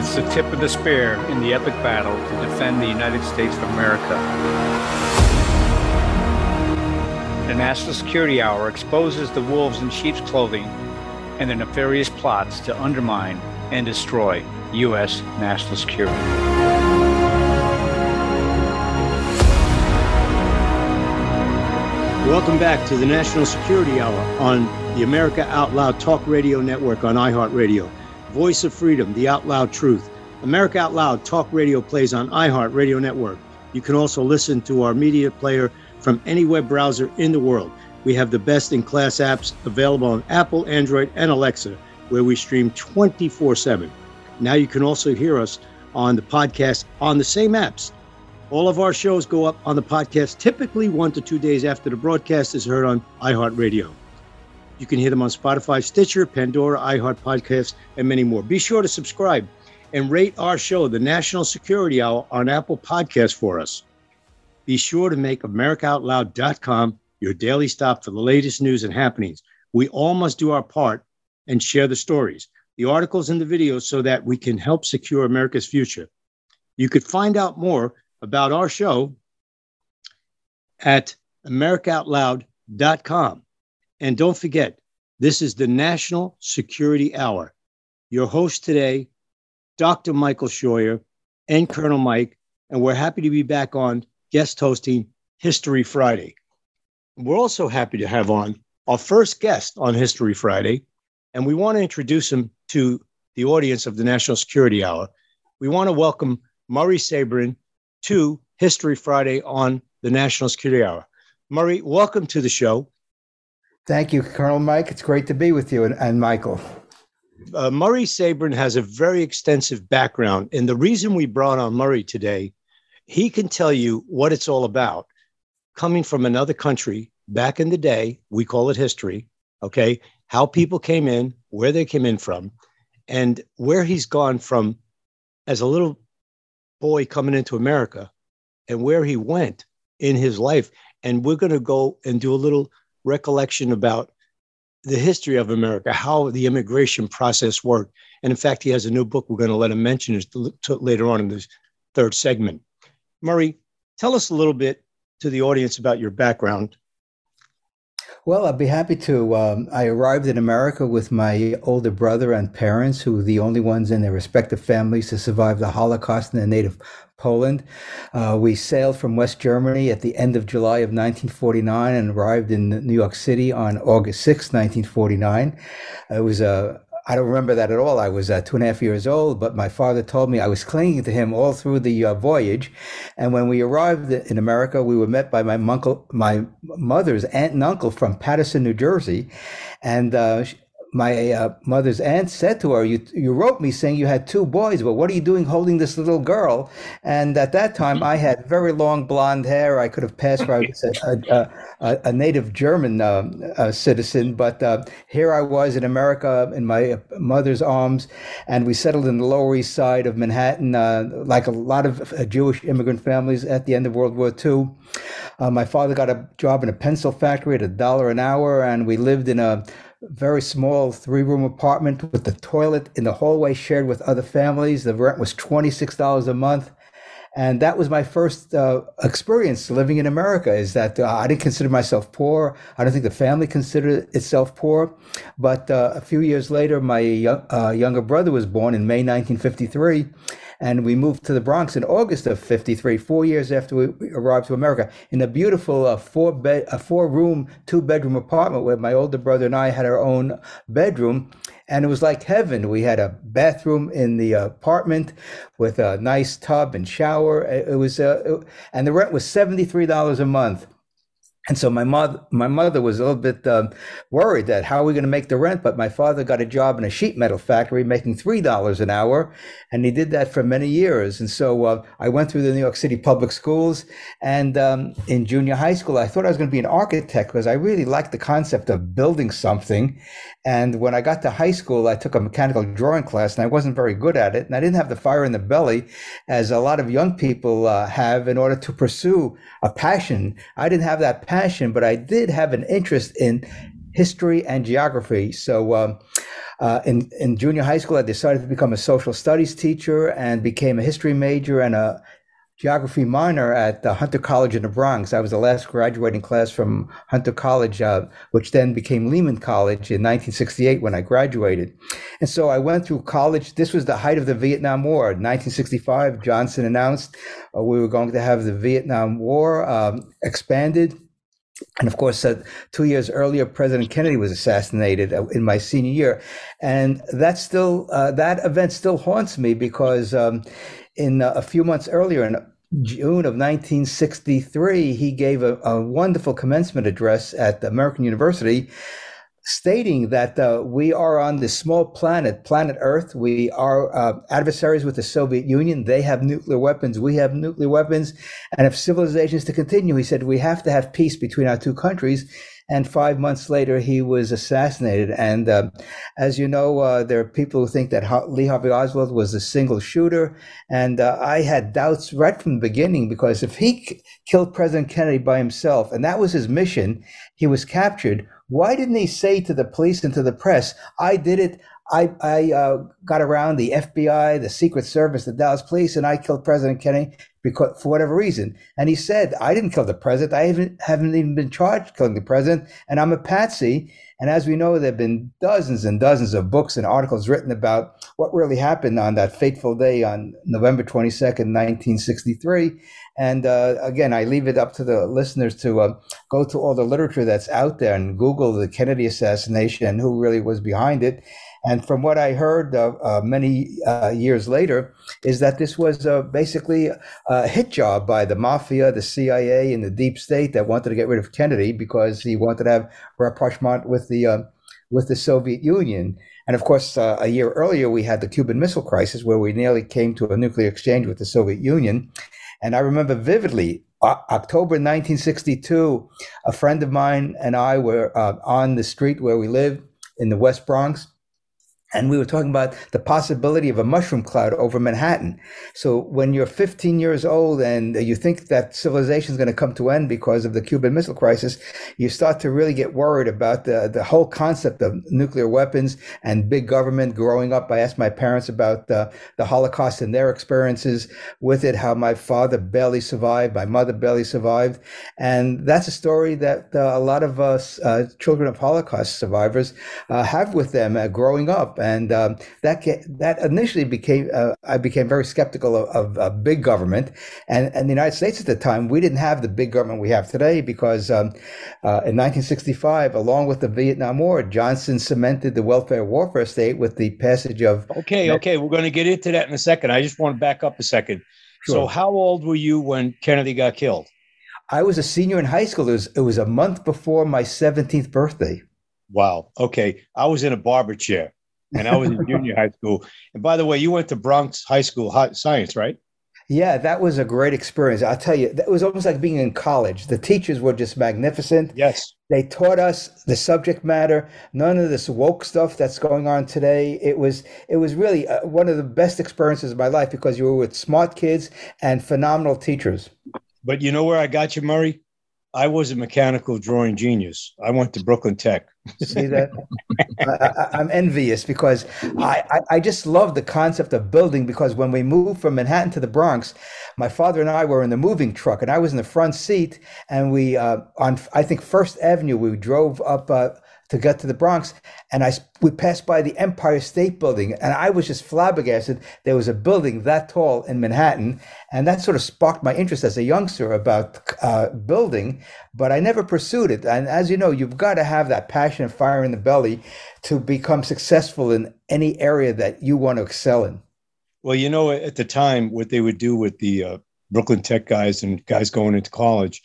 It's the tip of the spear in the epic battle to defend the United States of America. The National Security Hour exposes the wolves in sheep's clothing and their nefarious plots to undermine and destroy U.S. national security. Welcome back to the National Security Hour on the America Out Loud Talk Radio Network on iHeartRadio. Voice of Freedom, the Out Loud Truth. America Out Loud Talk Radio plays on iHeartRadio Network. You can also listen to our media player from any web browser in the world. We have the best in class apps available on Apple, Android, and Alexa, where we stream 24 7. Now you can also hear us on the podcast on the same apps. All of our shows go up on the podcast typically one to two days after the broadcast is heard on iHeartRadio. You can hear them on Spotify, Stitcher, Pandora, iHeart Podcasts, and many more. Be sure to subscribe and rate our show, The National Security Hour, on Apple Podcasts for us. Be sure to make AmericaOutloud.com your daily stop for the latest news and happenings. We all must do our part and share the stories, the articles, and the videos so that we can help secure America's future. You could find out more about our show at AmericaOutloud.com. And don't forget, this is the National Security Hour. Your host today, Dr. Michael Scheuer and Colonel Mike, and we're happy to be back on guest hosting History Friday. We're also happy to have on our first guest on History Friday, and we want to introduce him to the audience of the National Security Hour. We want to welcome Murray Sabrin to History Friday on the National Security Hour. Murray, welcome to the show. Thank you, Colonel Mike. It's great to be with you and, and Michael. Uh, Murray Sabrin has a very extensive background. And the reason we brought on Murray today, he can tell you what it's all about. Coming from another country back in the day, we call it history, okay? How people came in, where they came in from, and where he's gone from as a little boy coming into America and where he went in his life. And we're going to go and do a little recollection about the history of America, how the immigration process worked. And in fact, he has a new book we're going to let him mention is later on in this third segment. Murray, tell us a little bit to the audience about your background. Well, I'd be happy to. Um, I arrived in America with my older brother and parents, who were the only ones in their respective families to survive the Holocaust in their native Poland. Uh, we sailed from West Germany at the end of July of 1949 and arrived in New York City on August 6, 1949. It was a I don't remember that at all. I was uh, two and a half years old, but my father told me I was clinging to him all through the uh, voyage. And when we arrived in America, we were met by my uncle, my mother's aunt and uncle from Paterson, New Jersey, and uh, my uh, mother's aunt said to her, you, you wrote me saying you had two boys, but what are you doing holding this little girl? And at that time, I had very long blonde hair. I could have passed for a, a, a, a, native German uh, citizen, but uh, here I was in America in my mother's arms, and we settled in the Lower East Side of Manhattan, uh, like a lot of uh, Jewish immigrant families at the end of World War II. Uh, my father got a job in a pencil factory at a dollar an hour, and we lived in a very small three room apartment with the toilet in the hallway shared with other families. The rent was $26 a month. And that was my first uh, experience living in America is that uh, I didn't consider myself poor. I don't think the family considered itself poor. But uh, a few years later, my uh, younger brother was born in May 1953 and we moved to the Bronx in August of '53, four years after we arrived to America, in a beautiful uh, four bed, a four room, two bedroom apartment where my older brother and I had our own bedroom. And it was like heaven. We had a bathroom in the apartment with a nice tub and shower. It was, uh, and the rent was seventy three dollars a month. And so my mother, my mother was a little bit um, worried that how are we going to make the rent? But my father got a job in a sheet metal factory, making three dollars an hour, and he did that for many years. And so uh, I went through the New York City public schools, and um, in junior high school, I thought I was going to be an architect because I really liked the concept of building something. And when I got to high school, I took a mechanical drawing class, and I wasn't very good at it, and I didn't have the fire in the belly, as a lot of young people uh, have, in order to pursue a passion. I didn't have that passion, but I did have an interest in history and geography. So um, uh, in, in junior high school, I decided to become a social studies teacher and became a history major and a geography minor at the Hunter College in the Bronx. I was the last graduating class from Hunter College, uh, which then became Lehman College in 1968 when I graduated. And so I went through college. This was the height of the Vietnam War. 1965, Johnson announced uh, we were going to have the Vietnam War um, expanded. And of course, uh, two years earlier, President Kennedy was assassinated uh, in my senior year, and that still uh, that event still haunts me because um, in uh, a few months earlier, in June of 1963, he gave a, a wonderful commencement address at the American University stating that uh, we are on this small planet, planet Earth. We are uh, adversaries with the Soviet Union. They have nuclear weapons. We have nuclear weapons. And if civilization is to continue, he said, we have to have peace between our two countries. And five months later, he was assassinated. And uh, as you know, uh, there are people who think that Lee Harvey Oswald was a single shooter. And uh, I had doubts right from the beginning because if he killed President Kennedy by himself, and that was his mission, he was captured. Why didn't he say to the police and to the press, I did it? I, I uh, got around the FBI, the Secret Service, the Dallas Police, and I killed President Kennedy because for whatever reason. And he said, I didn't kill the president. I haven't, haven't even been charged killing the president, and I'm a patsy. And as we know, there have been dozens and dozens of books and articles written about what really happened on that fateful day on November 22nd, 1963. And uh, again, I leave it up to the listeners to uh, go to all the literature that's out there and Google the Kennedy assassination and who really was behind it. And from what I heard uh, uh, many uh, years later, is that this was uh, basically a hit job by the mafia, the CIA, and the deep state that wanted to get rid of Kennedy because he wanted to have rapprochement with the with the Soviet Union. And of course, uh, a year earlier, we had the Cuban Missile Crisis, where we nearly came to a nuclear exchange with the Soviet Union. And I remember vividly October 1962, a friend of mine and I were uh, on the street where we live in the West Bronx and we were talking about the possibility of a mushroom cloud over Manhattan. So when you're 15 years old and you think that civilization is going to come to end because of the Cuban Missile Crisis, you start to really get worried about the, the whole concept of nuclear weapons and big government growing up. I asked my parents about the, the Holocaust and their experiences with it, how my father barely survived, my mother barely survived. And that's a story that uh, a lot of us uh, children of Holocaust survivors uh, have with them uh, growing up and um, that that initially became uh, I became very skeptical of, of, of, big government, and and the United States at the time we didn't have the big government we have today because um, uh, in 1965, along with the Vietnam War, Johnson cemented the welfare warfare state with the passage of. Okay, okay, we're going to get into that in a second. I just want to back up a second. Sure. So, how old were you when Kennedy got killed? I was a senior in high school. It was, it was a month before my 17th birthday. Wow. Okay. I was in a barber chair and I was in junior high school. And by the way, you went to Bronx High School Science, right? Yeah, that was a great experience. I'll tell you, that was almost like being in college. The teachers were just magnificent. Yes. They taught us the subject matter, none of this woke stuff that's going on today. It was it was really uh, one of the best experiences of my life because you were with smart kids and phenomenal teachers. But you know where I got you, Murray? I was a mechanical drawing genius. I went to Brooklyn Tech. See that? I, am envious because I, I, I, just love the concept of building because when we moved from Manhattan to the Bronx, my father and I were in the moving truck and I was in the front seat and we, uh, on, I think, First Avenue, we drove up uh, to get to the Bronx, and I we passed by the Empire State Building, and I was just flabbergasted. There was a building that tall in Manhattan, and that sort of sparked my interest as a youngster about uh, building. But I never pursued it. And as you know, you've got to have that passion and fire in the belly to become successful in any area that you want to excel in. Well, you know, at the time, what they would do with the uh, Brooklyn Tech guys and guys going into college,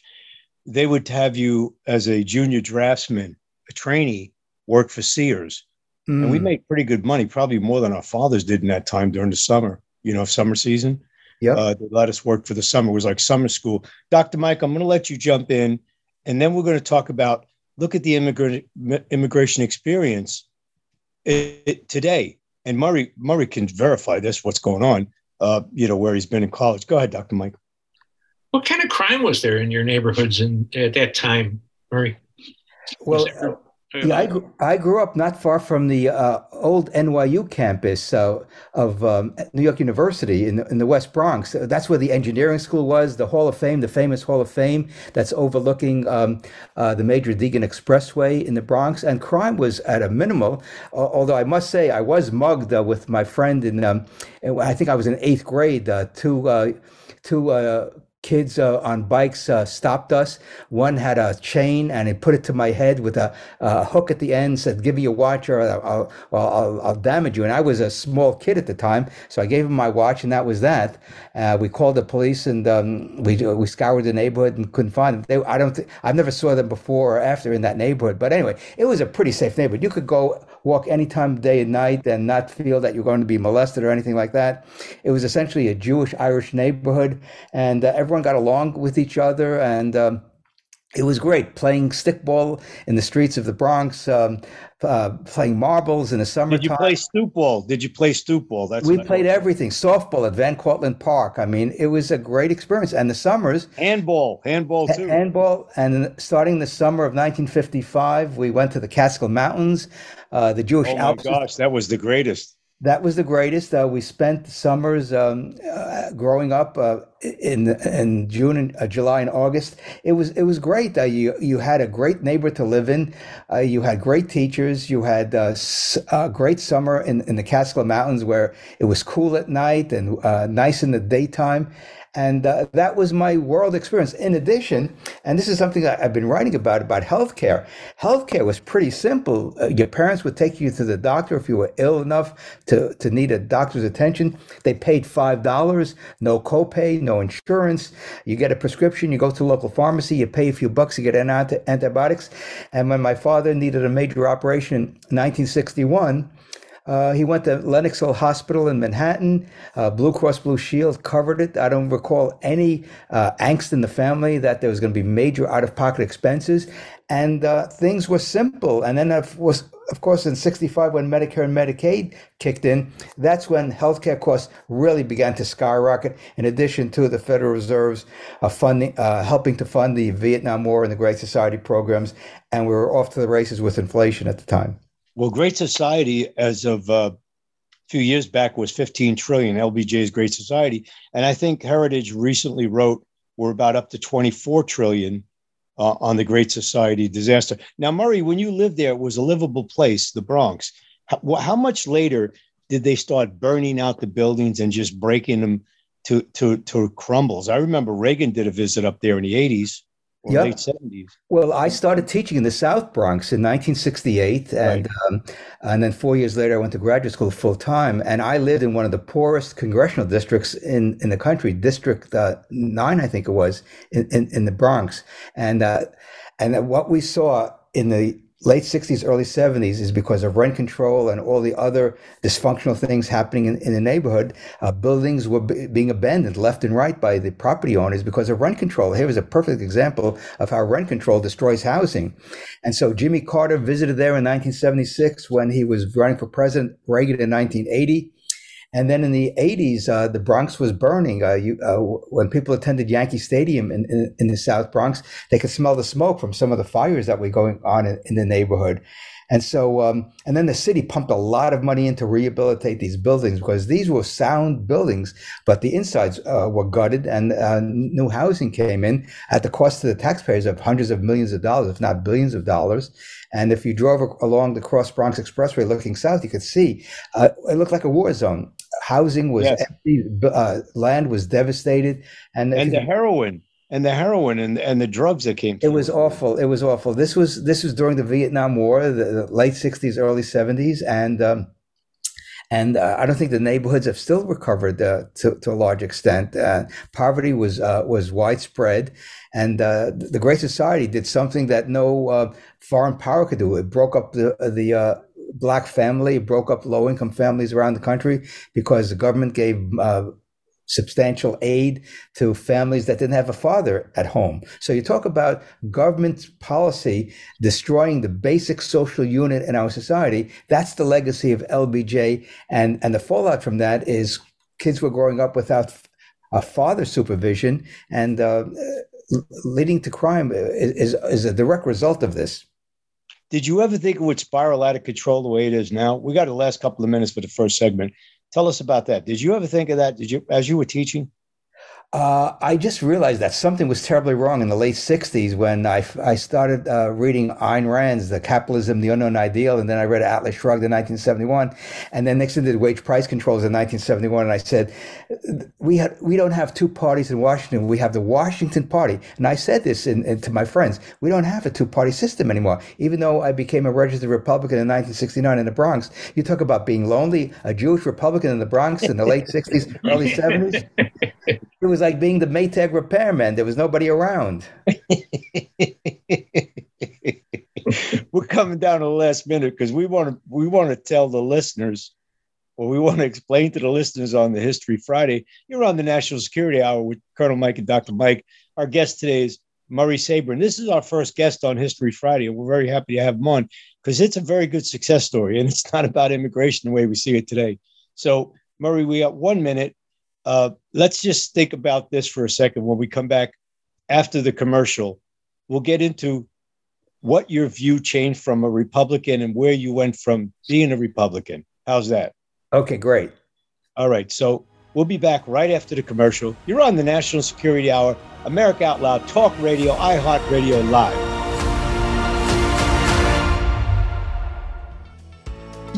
they would have you as a junior draftsman a trainee worked for Sears. Mm. And we hmm. made pretty good money, probably more than our fathers did in that time during the summer, you know, summer season. Yeah. Uh, they let us work for the summer. It was like summer school. Dr. Mike, I'm going to let you jump in. And then we're going to talk about look at the immigrant immigration experience it, it, today. And Murray Murray can verify this, what's going on, uh, you know, where he's been in college. Go ahead, Dr. Mike. What kind of crime was there in your neighborhoods in, at that time, Murray? Well, uh, Yeah, I, grew, I grew up not far from the uh, old NYU campus uh, of um, New York University in the, in the West Bronx. That's where the engineering school was, the Hall of Fame, the famous Hall of Fame that's overlooking um, uh, the Major Deegan Expressway in the Bronx. And crime was at a minimal, although I must say I was mugged uh, with my friend in, um, I think I was in eighth grade, uh, two, uh, two kids uh, on bikes uh, stopped us. One had a chain and he put it to my head with a, a hook at the end, said, Give me your watch or I'll, I'll, I'll, damage you. And I was a small kid at the time. So I gave him my watch and that was that. Uh, we called the police and um, we, we scoured the neighborhood and couldn't find them. They, I don't th- I've never saw them before or after in that neighborhood. But anyway, it was a pretty safe neighborhood. You could go walk any time of day and night and not feel that you're going to be molested or anything like that. It was essentially a Jewish Irish neighborhood and uh, everyone got along with each other, and um, it was great playing stickball in the streets of the Bronx, um, uh, playing marbles in the summertime. Did you play stoop ball? Did you play stoop ball? That's we played everything. Softball at Van Cortlandt Park. I mean, it was a great experience. And the summers, handball, handball too. Handball, and starting the summer of 1955, we went to the Catskill Mountains, uh, the Jewish oh Alps. Oh my gosh, that was the greatest that was the greatest. Uh, we spent summers um, uh, growing up uh, in in June and uh, July and August. It was it was great. Uh, you you had a great neighbor to live in. Uh, you had great teachers. You had a great summer in, in the Catskill Mountains where it was cool at night and nice in the daytime. And uh, that was my world experience. In addition, and this is something I, have been writing about, about healthcare. Healthcare was pretty simple. Uh, your parents would take you to the doctor if you were ill enough to, to need a doctor's attention. They paid $5, no copay, no insurance. You get a prescription, you go to local pharmacy, you pay a few bucks, you get an antibiotics. And when my father needed a major operation in 1961, uh, he went to Lenox Hill Hospital in Manhattan. Uh, Blue Cross Blue Shield covered it. I don't recall any uh, angst in the family that there was going to be major out of pocket expenses. And uh, things were simple. And then, of course, of course, in 65, when Medicare and Medicaid kicked in, that's when healthcare costs really began to skyrocket, in addition to the Federal Reserve's uh, funding, helping to fund the Vietnam War and the Great Society programs. And we were off to the races with inflation at the time. Well, Great Society, as of uh, a few years back, was 15 trillion. LBJ's Great Society, and I think Heritage recently wrote we're about up to 24 trillion uh, on the Great Society disaster. Now, Murray, when you lived there, it was a livable place, the Bronx. How, how much later did they start burning out the buildings and just breaking them to to to crumbles? I remember Reagan did a visit up there in the 80s yep. late 70s. Well, I started teaching in the South Bronx in 1968. And, right. um, and then four years later, I went to graduate school full time. And I lived in one of the poorest congressional districts in, in the country, District uh, 9, I think it was, in, in, in the Bronx. And, uh, and what we saw in the late 60s, early 70s is because of rent control and all the other dysfunctional things happening in, in the neighborhood. Uh, buildings were b- being abandoned left and right by the property owners because of rent control. Here is a perfect example of how rent control destroys housing. And so Jimmy Carter visited there in 1976 when he was running for president, Reagan in 1980. And then in the 80s, uh, the Bronx was burning. Uh, you, uh, when people attended Yankee Stadium in, in, in, the South Bronx, they could smell the smoke from some of the fires that were going on in, in the neighborhood. And so, um, and then the city pumped a lot of money in to rehabilitate these buildings because these were sound buildings, but the insides uh, were gutted and uh, new housing came in at the cost to the taxpayers of hundreds of millions of dollars, if not billions of dollars. And if you drove along the Cross Bronx Expressway looking south, you could see uh, it looked like a war zone housing was yes. empty, uh, land was devastated, and and the heroin and the heroin and and the drugs that came. It was awful. It was awful. This was this was during the Vietnam War, the, the late '60s, early '70s, and. Um, and uh, I don't think the neighborhoods have still recovered uh, to, to a large extent. Uh, poverty was uh, was widespread, and uh, the Great Society did something that no uh, foreign power could do. It broke up the the black family, broke up low income families around the country because the government gave uh, substantial aid to families that didn't have a father at home. So you talk about government policy destroying the basic social unit in our society. That's the legacy of LBJ. And, and the fallout from that is kids were growing up without a father supervision and uh, leading to crime is, is a direct result of this. Did you ever think it would spiral out of control the way it is now? We got the last couple of minutes for the first segment. Tell us about that. Did you ever think of that? Did you, as you were teaching? Uh, I just realized that something was terribly wrong in the late 60s when I, I started uh, reading Ayn Rand's The Capitalism, the Unknown Ideal, and then I read Atlas Shrugged in 1971. And then Nixon did wage price controls in 1971. And I said, we, had, we don't have two parties in Washington. We have the Washington Party. And I said this in, in, to my friends we don't have a two party system anymore. Even though I became a registered Republican in 1969 in the Bronx, you talk about being lonely, a Jewish Republican in the Bronx in the late 60s, early 70s. Was like being the Maytag repairman. There was nobody around. We're coming down to the last minute because we want to we want to tell the listeners, or we want to explain to the listeners on the History Friday. You're on the National Security Hour with Colonel Mike and Dr. Mike. Our guest today is Murray Sabrin. This is our first guest on History Friday, we're very happy to have him on because it's a very good success story, and it's not about immigration the way we see it today. So, Murray, we got one minute uh, let's just think about this for a second when we come back after the commercial. We'll get into what your view changed from a Republican and where you went from being a Republican. How's that? Okay, great. All right. So we'll be back right after the commercial. You're on the National Security Hour, America Out Loud, Talk Radio, iHeartRadio Live.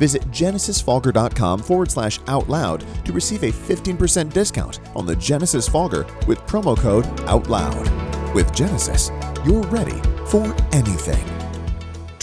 Visit genesisfogger.com forward slash out loud to receive a 15% discount on the Genesis Fogger with promo code OUTLOUD. With Genesis, you're ready for anything.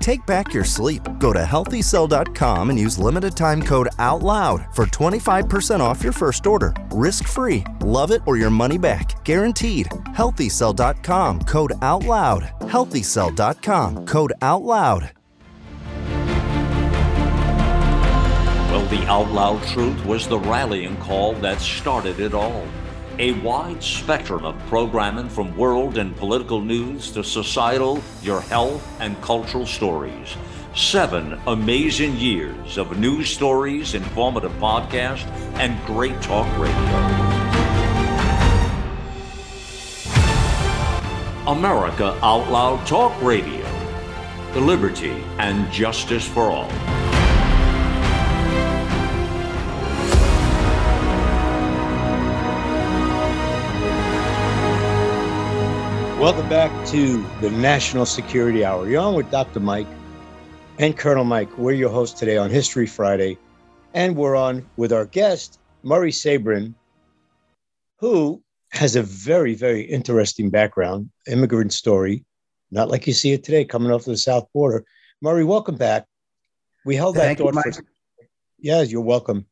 Take back your sleep. Go to healthycell.com and use limited time code OUTLOUD for 25% off your first order. Risk free. Love it or your money back. Guaranteed. Healthycell.com code OUTLOUD. Healthycell.com code OUTLOUD. Well, the Out Loud Truth was the rallying call that started it all. A wide spectrum of programming from world and political news to societal, your health, and cultural stories. Seven amazing years of news stories, informative podcasts, and great talk radio. America Out Loud Talk Radio. The liberty and justice for all. Welcome back to the National Security Hour. You're on with Dr. Mike and Colonel Mike. We're your hosts today on History Friday, and we're on with our guest, Murray Sabrin, who has a very, very interesting background, immigrant story, not like you see it today, coming off the south border. Murray, welcome back. We held Thank that thought you, for. Yeah, you're welcome.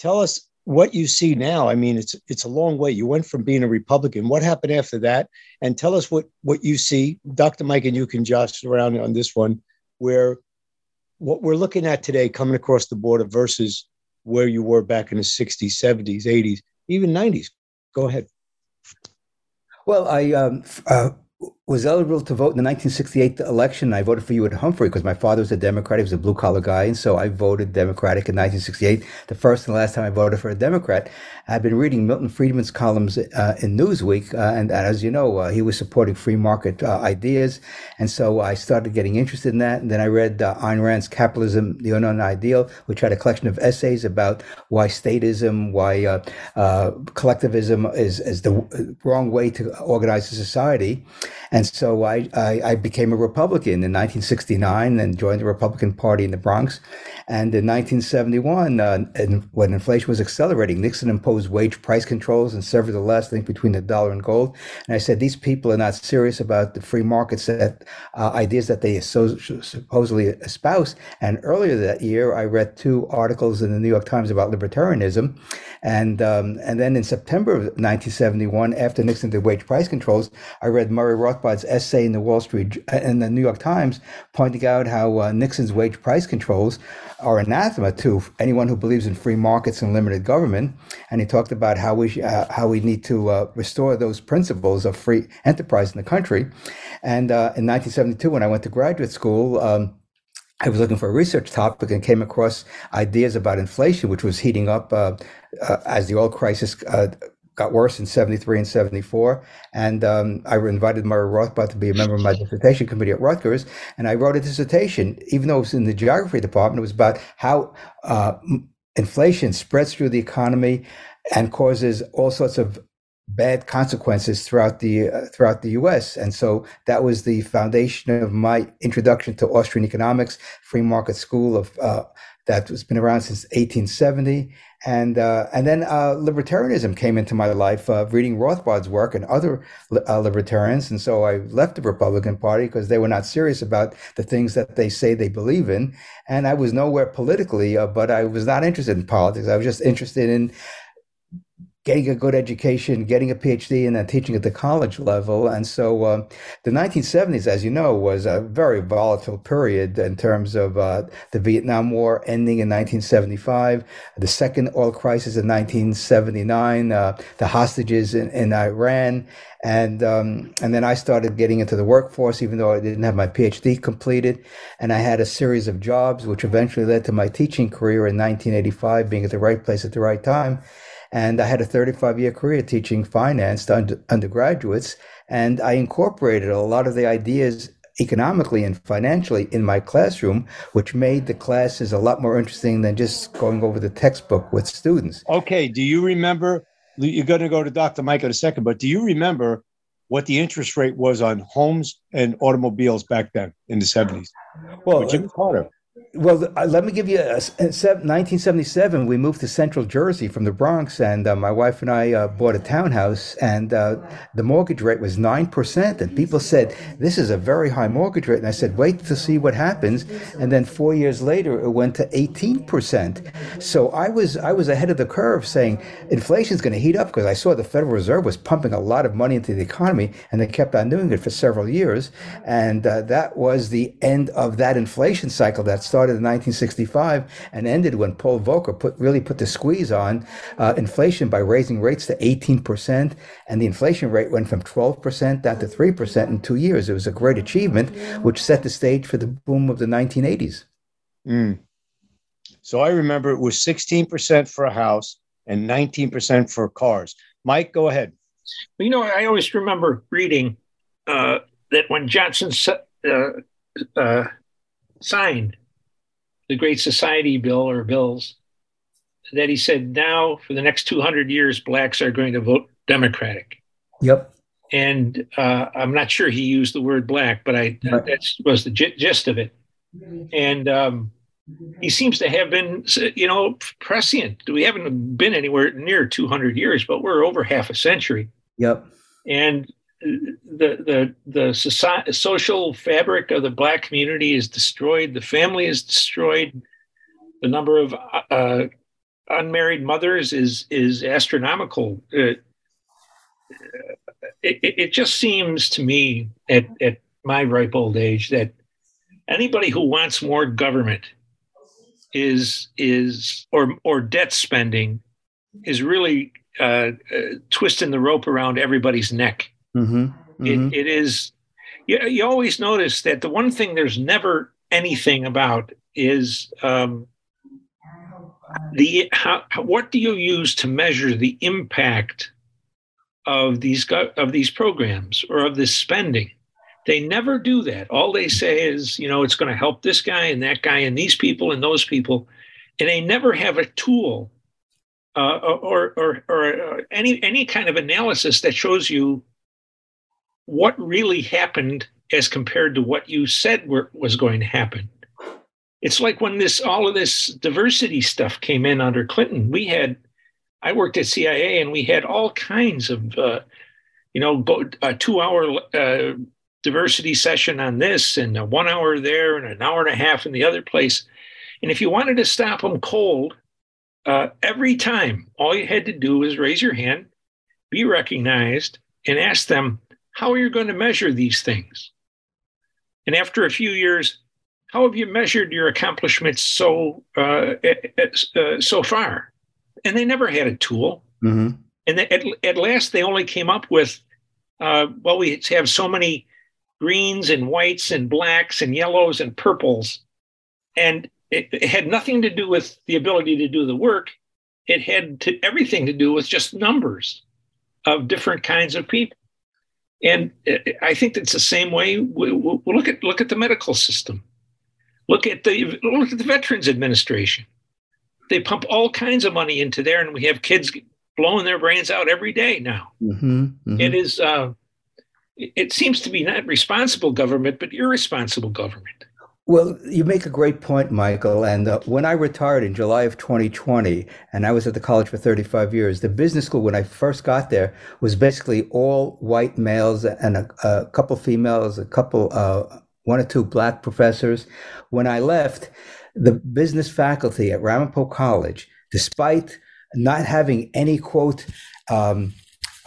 Tell us what you see now i mean it's it's a long way. You went from being a republican. What happened after that? And tell us what what you see. Dr mike and you can josh around on this one where what we're looking at today coming across the border versus where you were back in the 60s 70s 80s even 90s go ahead. Well, I um, uh, was eligible to vote in the 1968 election. I voted for Hubert Humphrey because my father was a Democrat. He was a blue collar guy. And so I voted Democratic in 1968, the first and last time I voted for a Democrat. I've been reading Milton Friedman's columns uh, in Newsweek. Uh, and, as you know, uh, he was supporting free market uh, ideas. And so I started getting interested in that. And then I read uh, Ayn Rand's Capitalism, the Unknown Ideal, which had a collection of essays about why statism, why uh, collectivism is, is the wrong way to organize a society. And so I, I, I, became a Republican in 1969 and joined the Republican Party in the Bronx. And in 1971, uh, when inflation was accelerating, Nixon imposed wage price controls and severed the last link between the dollar and gold. And I said, these people are not serious about the free markets that uh, ideas that they so, supposedly espouse. And earlier that year, I read two articles in the New York Times about libertarianism. And um, and then in September of 1971, after Nixon did wage price controls, I read Murray Rothbard's essay in the Wall Street in the New York Times, pointing out how uh, Nixon's wage price controls are anathema to anyone who believes in free markets and limited government. And he talked about how we uh, how we need to uh, restore those principles of free enterprise in the country. And uh, in 1972, when I went to graduate school. Um, I was looking for a research topic and came across ideas about inflation, which was heating up uh, uh, as the oil crisis uh, got worse in 73 and 74. And um, I invited Murray Rothbard to be a member of my dissertation committee at Rutgers. And I wrote a dissertation, even though it was in the geography department, it was about how uh, inflation spreads through the economy and causes all sorts of bad consequences throughout the uh, throughout the U.S. And so that was the foundation of my introduction to Austrian economics, free market school of uh, that has been around since 1870. And uh, and then uh, libertarianism came into my life, uh, reading Rothbard's work and other uh, libertarians. And so I left the Republican Party because they were not serious about the things that they say they believe in. And I was nowhere politically, but I was not interested in politics. I was just interested in getting a good education, getting a PhD, and then teaching at the college level. And so uh, the 1970s, as you know, was a very volatile period in terms of uh, the Vietnam War ending in 1975, the second oil crisis in 1979, uh, the hostages in, in Iran. And um, and then I started getting into the workforce, even though I didn't have my PhD completed. And I had a series of jobs, which eventually led to my teaching career in 1985, being at the right place at the right time. And I had a 35 year career teaching finance to under, undergraduates. And I incorporated a lot of the ideas economically and financially in my classroom, which made the classes a lot more interesting than just going over the textbook with students. Okay. Do you remember? You're going to go to Dr. Mike in a second, but do you remember what the interest rate was on homes and automobiles back then in the 70s? Well, Jimmy uh, Carter. Well, uh, let me give you a, in 1977. We moved to Central Jersey from the Bronx, and uh, my wife and I uh, bought a townhouse, and uh, the mortgage rate was nine percent. And people said this is a very high mortgage rate, and I said, wait to see what happens. And then four years later, it went to eighteen percent. So I was I was ahead of the curve, saying inflation is going to heat up because I saw the Federal Reserve was pumping a lot of money into the economy, and they kept on doing it for several years, and uh, that was the end of that inflation cycle that started started in 1965 and ended when Paul Volcker put really put the squeeze on uh, inflation by raising rates to 18%, and the inflation rate went from 12% down to 3% in two years. It was a great achievement, which set the stage for the boom of the 1980s. Mm. So I remember it was 16% for a house and 19% for cars. Mike, go ahead. Well, you know, I always remember reading uh, that when Johnson uh, uh, signed the Great Society bill or bills that he said now for the next 200 years, blacks are going to vote Democratic. Yep. And uh, I'm not sure he used the word black, but I right. that was the gist of it. And um, he seems to have been, you know, prescient. We haven't been anywhere near 200 years, but we're over half a century. Yep. And the the the society, social fabric of the black community is destroyed. The family is destroyed. The number of uh, unmarried mothers is is astronomical. Uh, it, it, just seems to me at, at my ripe old age that anybody who wants more government is is or or debt spending is really uh, uh, twisting the rope around everybody's neck Mm-hmm. Mm-hmm. It, it is you, you always notice that the one thing there's never anything about is um, the how, what do you use to measure the impact of these of these programs or of this spending they never do that all they say is you know it's going to help this guy and that guy and these people and those people and they never have a tool uh, or, or, or any any kind of analysis that shows you what really happened as compared to what you said were, was going to happen it's like when this all of this diversity stuff came in under Clinton. We had, I worked at CIA, and we had all kinds of, uh, you know, a two-hour uh, diversity session on this, and a one hour there, and an hour and a half in the other place. And if you wanted to stop them cold, uh, every time, all you had to do was raise your hand, be recognized, and ask them how are you going to measure these things. And after a few years, how have you measured your accomplishments so uh, uh, so far? And they never had a tool. Mm-hmm. And at, at last, they only came up with, uh, well, we have so many greens and whites and blacks and yellows and purples, and it, it had nothing to do with the ability to do the work. It had to, everything to do with just numbers of different kinds of people. And I think it's the same way. We, we look at look at the medical system. Look at the look at the Veterans Administration. They pump all kinds of money into there, and we have kids blowing their brains out every day now. Mm-hmm, mm-hmm. It is. Uh, it seems to be not responsible government, but irresponsible government. Well, you make a great point, Michael. And uh, when I retired in July of 2020, and I was at the college for 35 years, the business school, when I first got there, was basically all white males and a, a couple females, a couple uh, one or two black professors. When I left, the business faculty at Ramapo College, despite not having any quote, um,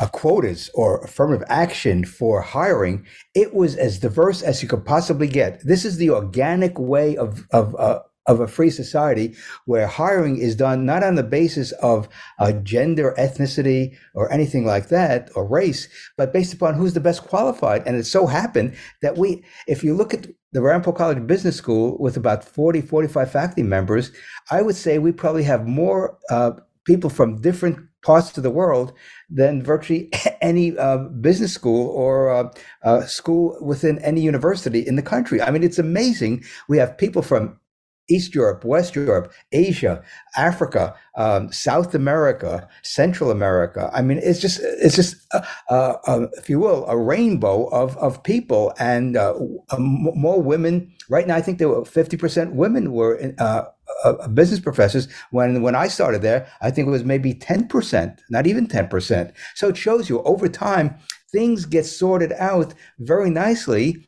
quotas or affirmative action for hiring, it was as diverse as you could possibly get. This is the organic way of of uh, of a free society where hiring is done not on the basis of uh, gender, ethnicity, or anything like that, or race, but based upon who's the best qualified. And it so happened that we, if you look at the Ramapo College Business School with about 40, 45 faculty members, I would say we probably have more uh, people from different parts of the world than virtually any uh, business school or uh, uh, school within any university in the country. I mean, it's amazing. We have people from East Europe, West Europe, Asia, Africa, um, South America, Central America. I mean, it's just it's just uh, uh, uh, if you will, a rainbow of of people and uh, more women. Right now, I think there were fifty percent women were in, uh, uh, business professors. When when I started there, I think it was maybe ten percent, not even ten percent. So it shows you over time things get sorted out very nicely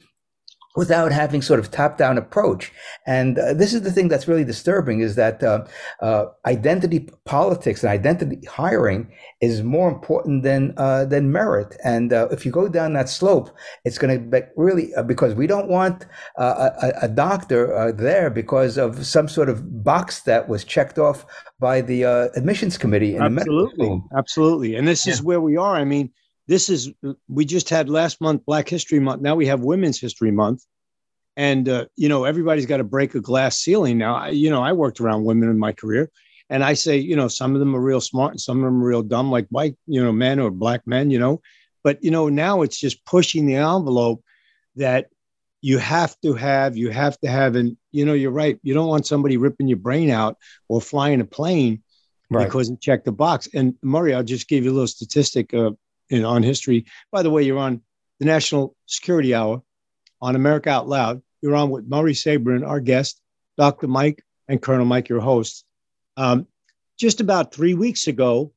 without having sort of top-down approach. And uh, this is the thing that's really disturbing is that uh, uh, identity politics and identity hiring is more important than uh, than merit. And uh, if you go down that slope, it's going to be really uh, because we don't want a, a, doctor there because of some sort of box that was checked off by the admissions committee. absolutely, absolutely. And this yeah. is where we are. I mean this is we just had last month black history month. Now we have women's history month. And uh, you know everybody's got to break a glass ceiling. Now I, you know i worked around women in my career. And i say you know some of them are real smart and some of them are real dumb like white you know men or black men you know. But you know now it's just pushing the envelope that you have to have you have to have. And you know you're right. You don't want somebody ripping your brain out or flying a plane right. because you checked the box. And murray i'll just give you a little statistic uh, in, on history. By the way, you're on the National Security Hour on America Out Loud. You're on with Murray Sabrin, our guest, Dr. Mike, and Colonel Mike, your host. Um, just about three weeks ago,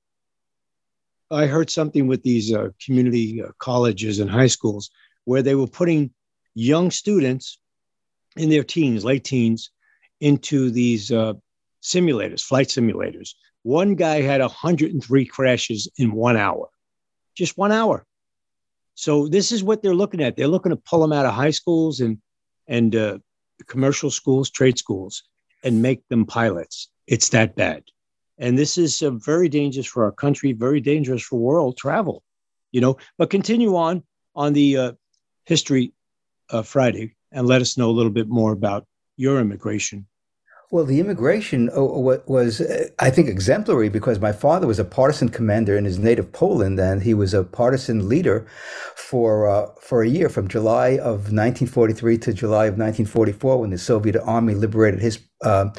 I heard something with these uh, community uh, colleges and high schools where they were putting young students in their teens, late teens, into these uh, simulators, flight simulators. One guy had 103 crashes in one hour just one hour. So this is what they're looking at. They're looking to pull them out of high schools and and uh, commercial schools, trade schools, and make them pilots. It's that bad, and this is uh, very dangerous for our country. Very dangerous for world travel, you know. But continue on on the uh, history uh, Friday and let us know a little bit more about your immigration. Well, the immigration uh, was, uh, I think, exemplary because my father was a partisan commander in his native Poland, and he was a partisan leader for uh, for a year, from July of 1943 to July of 1944, when the Soviet army liberated his uh,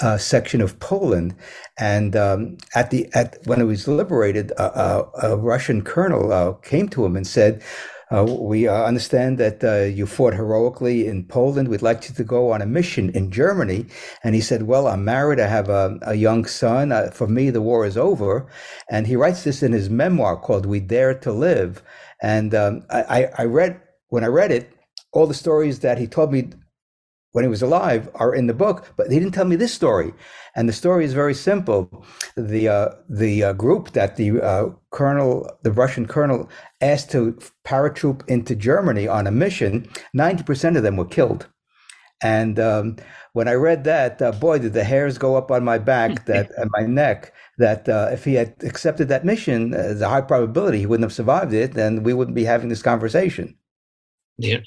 uh, section of Poland. And um, at the at when it was liberated, a Russian colonel came to him and said uh, we uh, understand that uh, you fought heroically in Poland. We'd like you to go on a mission in Germany. And he said, Well, I'm married. I have a, a young son. Uh, for me, the war is over. And he writes this in his memoir called We Dare to Live. And um, I, I read, when I read it, all the stories that he told me when he was alive are in the book, but he didn't tell me this story. And the story is very simple. The uh, the uh, group that the uh, colonel, the Russian colonel, asked to paratroop into Germany on a mission, ninety percent of them were killed. And um, when I read that, uh, boy, did the hairs go up on my back, that and my neck. That uh, if he had accepted that mission, uh, a high probability he wouldn't have survived it, and we wouldn't be having this conversation. Yeah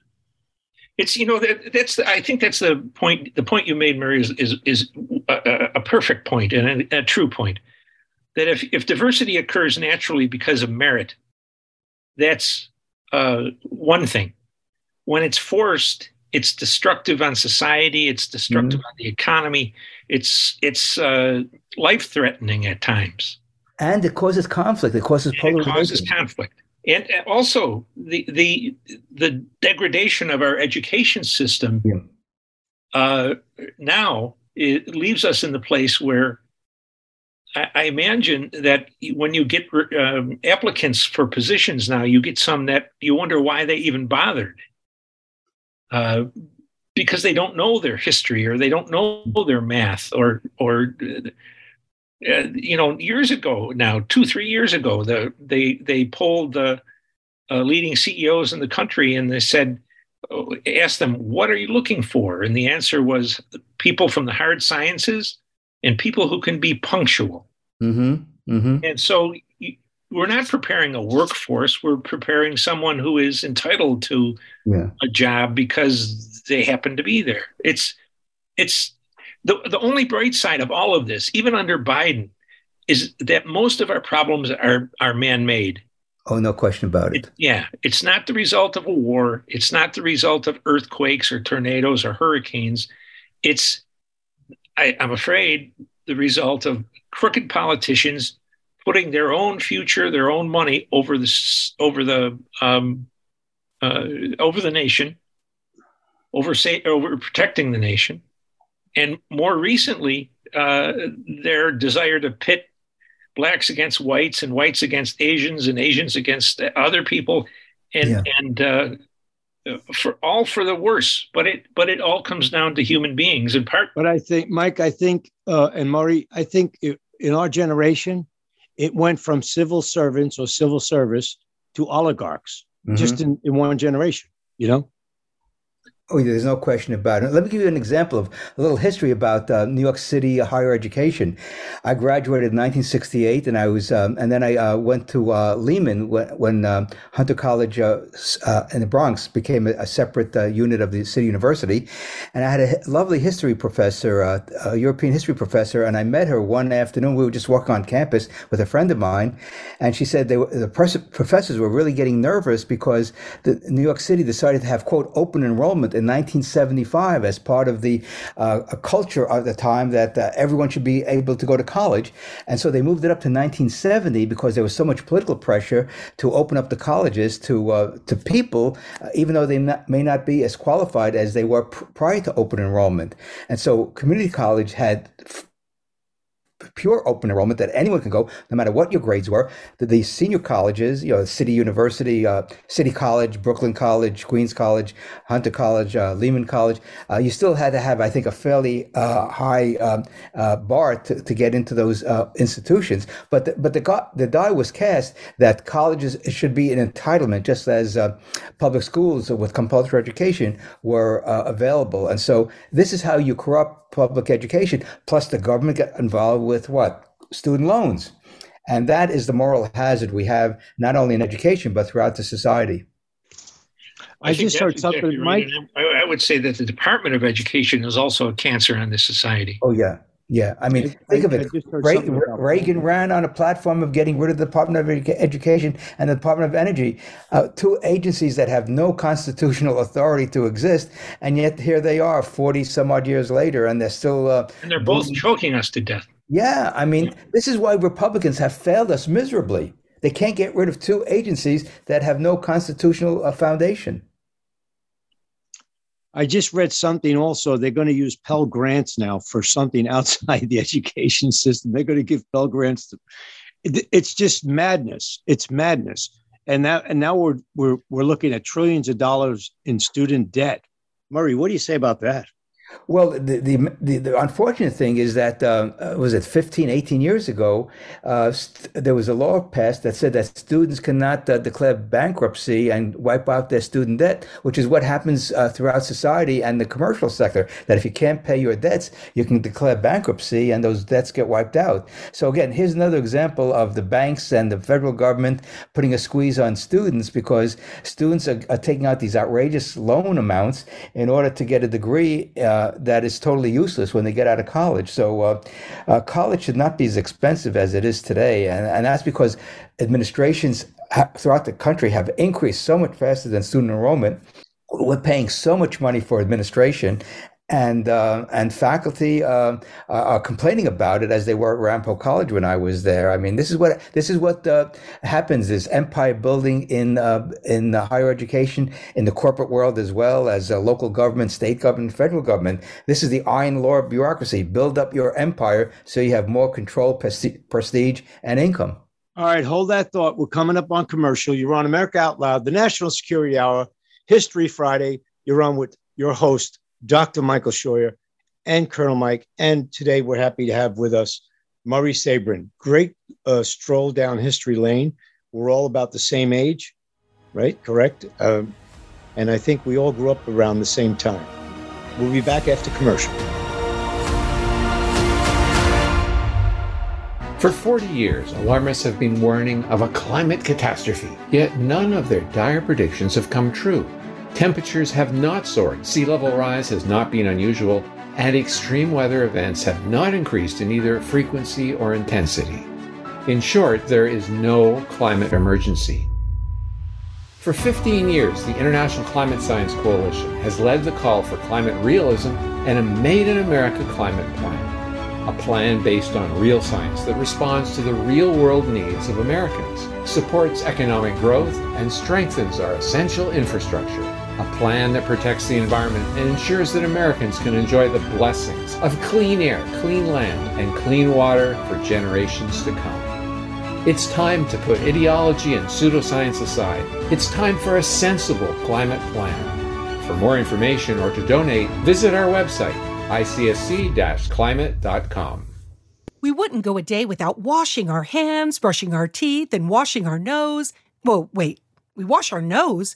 it's you know that, that's the, I think that's the point. The point you made, Murray, is is, is a, a, perfect point and a, a, true point. That if if diversity occurs naturally because of merit, that's uh, one thing. When it's forced, it's destructive on society. It's destructive mm-hmm. on the economy. It's it's uh, life threatening at times. And it causes conflict. It causes polarization. It causes conflict and also the the the degradation of our education system yeah. uh, now it leaves us in the place where I, I imagine that when you get um, applicants for positions now, you get some that you wonder why they even bothered. Uh, because they don't know their history or they don't know their math or or uh, you know, years ago now, two three years ago, the they they polled the uh, leading CEOs in the country and they said, oh, asked them, "What are you looking for?" And the answer was people from the hard sciences and people who can be punctual. Mm-hmm. Mm-hmm. And so we're not preparing a workforce; we're preparing someone who is entitled to yeah. a job because they happen to be there. It's it's the, the only bright side of all of this, even under Biden, is that most of our problems are, are man made. Oh, no question about it. it. Yeah. It's not the result of a war. It's not the result of earthquakes or tornadoes or hurricanes. It's, I, I'm afraid, the result of crooked politicians putting their own future, their own money over the over the um, uh, over the nation, over say over protecting the nation, and more recently, uh, their desire to pit blacks against whites and whites against Asians and Asians against other people, and yeah. and uh, for all for the worse. But it but it all comes down to human beings in part. But I think, Mike, I think, uh, and Murray, I think it, in our generation, it went from civil servants or civil service to oligarchs, mm-hmm. just in, in one generation. You know. Oh, there's no question about it. Let me give you an example of a little history about uh, New York City higher education. I graduated in 1968, and I was, um, and then I uh, went to uh, Lehman when, when um, Hunter College uh, uh, in the Bronx became a, a separate uh, unit of the city university. And I had a lovely history professor, a European history professor, and I met her one afternoon. We were just walking on campus with a friend of mine, and she said were, the professors were really getting nervous because the, New York City decided to have quote open enrollment in 1975 as part of the uh, culture at the time that uh, everyone should be able to go to college. And so they moved it up to 1970 because there was so much political pressure to open up the colleges to uh, to people, uh, even though they not, may not be as qualified as they were pr- prior to open enrollment. And so community college had pure open enrollment that anyone can go, no matter what your grades were. The, the senior colleges, you know, City University, uh, City College, Brooklyn College, Queens College, Hunter College, uh, Lehman College, uh, you still had to have, I think, a fairly uh, high um, uh, bar to, to get into those uh, institutions. But the, but the the die was cast that colleges should be an entitlement, just as public schools with compulsory education were available. And so this is how you corrupt public education. Plus, the government got involved with what? Student loans. And that is the moral hazard we have not only in education, but throughout the society. I, I just heard something, exactly Mike. Right. I would say that the Department of Education is also a cancer on this society. Oh yeah, yeah, I mean, I, think I, of it. Reagan, Reagan, ran on a platform of getting rid of the Department of Education and the Department of Energy, uh, two agencies that have no constitutional authority to exist, and yet here they are, forty some odd years later, and they're still. Uh, and they're both moving. choking us to death. Yeah, I mean, this is why Republicans have failed us miserably. They can't get rid of two agencies that have no constitutional uh, foundation. I just read something also. They're going to use Pell Grants now for something outside the education system. They're going to give Pell Grants. To, it's just madness. It's madness. And now, and now we're we're we're looking at trillions of dollars in student debt. Murray, what do you say about that? Well, the, the, the, the, unfortunate thing is that, uh, uh was it 15, 18 years ago, uh, there was a law passed that said that students cannot uh, declare bankruptcy and wipe out their student debt, which is what happens uh, throughout society and the commercial sector, that if you can't pay your debts, you can declare bankruptcy and those debts get wiped out. So again, here's another example of the banks and the federal government putting a squeeze on students because students are, are taking out these outrageous loan amounts in order to get a degree uh, uh, that is totally useless when they get out of college. So uh, uh, college should not be as expensive as it is today, and, and that's because administrations ha- throughout the country have increased so much faster than student enrollment. We're paying so much money for administration, and uh, and faculty uh, are complaining about it as they were at Ramapo College when I was there. I mean, this is what this is what uh, happens: is empire building in uh, in higher education, in the corporate world as well as local government, state government, federal government. This is the iron law of bureaucracy: build up your empire so you have more control, prestige, and income. All right, hold that thought. We're coming up on commercial. You're on America Out Loud, the National Security Hour, History Friday. You're on with your host. Dr. Michael Scheuer, and Colonel Mike. And today we're happy to have with us Murray Sabrin. Great uh, stroll down history lane. We're all about the same age, right? Correct? Um, and I think we all grew up around the same time. We'll be back after commercial. For 40 years, alarmists have been warning of a climate catastrophe, yet none of their dire predictions have come true. Temperatures have not soared, sea level rise has not been unusual, and extreme weather events have not increased in either frequency or intensity. In short, there is no climate emergency. For 15 years, the International Climate Science Coalition has led the call for climate realism and a Made in America climate plan. A plan based on real science that responds to the real world needs of Americans, supports economic growth, and strengthens our essential infrastructure a plan that protects the environment and ensures that Americans can enjoy the blessings of clean air, clean land, and clean water for generations to come. It's time to put ideology and pseudoscience aside. It's time for a sensible climate plan. For more information or to donate, visit our website, icsc climate.com. We wouldn't go a day without washing our hands, brushing our teeth, and washing our nose. Well, wait, we wash our nose?